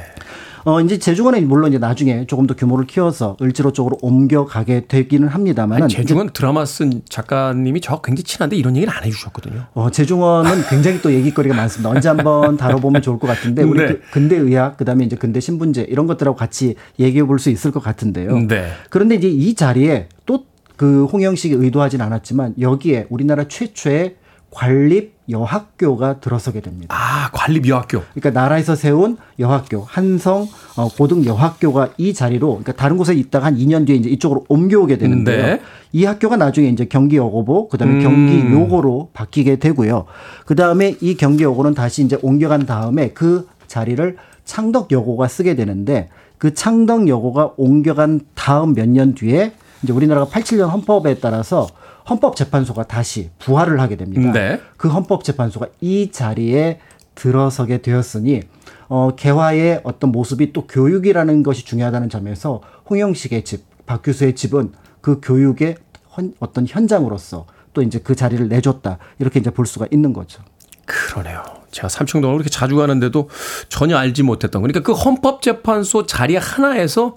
C: 어, 이제 제주원에 물론 이제 나중에 조금 더 규모를 키워서 을지로 쪽으로 옮겨가게 되기는 합니다만.
A: 제주원 드라마 쓴 작가님이 저 굉장히 친한데 이런 얘기를 안 해주셨거든요.
C: 어, 제주원은 굉장히 또 얘기거리가 많습니다. 언제 한번 다뤄보면 좋을 것 같은데 우리 네. 그 근대 의학 그다음에 이제 근대 신분제 이런 것들하고 같이 얘기해 볼 수 있을 것 같은데요. 네. 그런데 이제 이 자리에 또 그 홍영식이 의도하진 않았지만 여기에 우리나라 최초의 관립 여학교가 들어서게 됩니다.
A: 아, 관립 여학교.
C: 그러니까 나라에서 세운 여학교, 한성 어, 고등 여학교가 이 자리로 그러니까 다른 곳에 있다가 한 2년 뒤에 이제 이쪽으로 옮겨오게 되는데요. 네. 이 학교가 나중에 이제 경기 여고보, 그다음에 음. 경기 요고로 바뀌게 되고요. 그다음에 이 경기 여고는 다시 이제 옮겨간 다음에 그 자리를 창덕 여고가 쓰게 되는데 그 창덕 여고가 옮겨간 다음 몇 년 뒤에 이제 우리나라가 87년 헌법에 따라서 헌법재판소가 다시 부활을 하게 됩니다. 네. 그 헌법재판소가 이 자리에 들어서게 되었으니 어, 개화의 어떤 모습이 또 교육이라는 것이 중요하다는 점에서 홍영식의 집, 박규수의 집은 그 교육의 헌, 어떤 현장으로서 또 이제 그 자리를 내줬다 이렇게 이제 볼 수가 있는 거죠.
A: 그러네요. 제가 삼청동을 그렇게 자주 가는데도 전혀 알지 못했던 그러니까 그 헌법재판소 자리 하나에서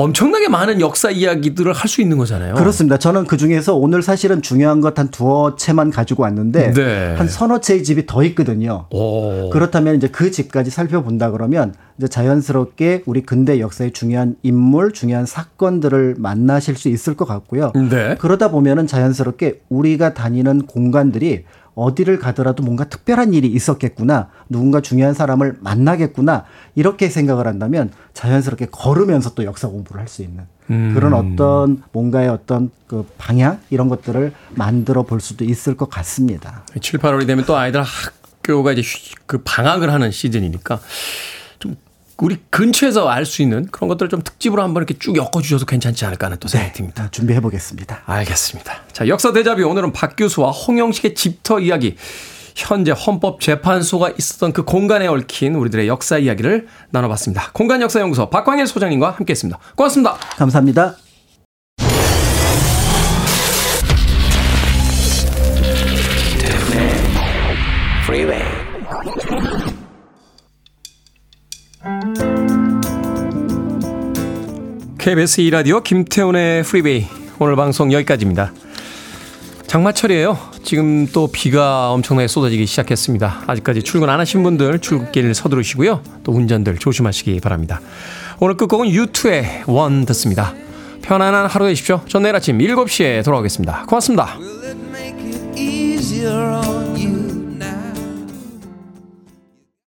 A: 엄청나게 많은 역사 이야기들을 할 수 있는 거잖아요.
C: 그렇습니다. 저는 그 중에서 오늘 사실은 중요한 것 한 두어 채만 가지고 왔는데 네. 한 서너 채의 집이 더 있거든요. 오. 그렇다면 이제 그 집까지 살펴본다 그러면 이제 자연스럽게 우리 근대 역사의 중요한 인물, 중요한 사건들을 만나실 수 있을 것 같고요. 네. 그러다 보면은 자연스럽게 우리가 다니는 공간들이 어디를 가더라도 뭔가 특별한 일이 있었겠구나. 누군가 중요한 사람을 만나겠구나. 이렇게 생각을 한다면 자연스럽게 걸으면서 또 역사 공부를 할 수 있는 음. 그런 어떤 뭔가의 어떤 그 방향 이런 것들을 만들어 볼 수도 있을 것 같습니다.
A: 7, 8월이 되면 또 아이들 학교가 이제 그 방학을 하는 시즌이니까 우리 근처에서 알 수 있는 그런 것들을 좀 특집으로 한번 이렇게 쭉 엮어주셔서 괜찮지 않을까 하는 또 생각이 네, 듭니다.
C: 준비해 보겠습니다.
A: 알겠습니다. 자, 역사 대자뷰 오늘은 박 교수와 홍영식의 집터 이야기, 현재 헌법재판소가 있었던 그 공간에 얽힌 우리들의 역사 이야기를 나눠봤습니다. 공간역사연구소 박광일 소장님과 함께했습니다. 고맙습니다.
C: 감사합니다.
A: KBS 2라디오 김태훈의 프리베이 오늘 방송 여기까지입니다. 장마철이에요. 지금 또 비가 엄청나게 쏟아지기 시작했습니다. 아직까지 출근 안 하신 분들 출근길 서두르시고요. 또 운전들 조심하시기 바랍니다. 오늘 끝곡은 U2의 원 듣습니다. 편안한 하루 되십시오. 전 내일 아침 7시에 돌아오겠습니다. 고맙습니다.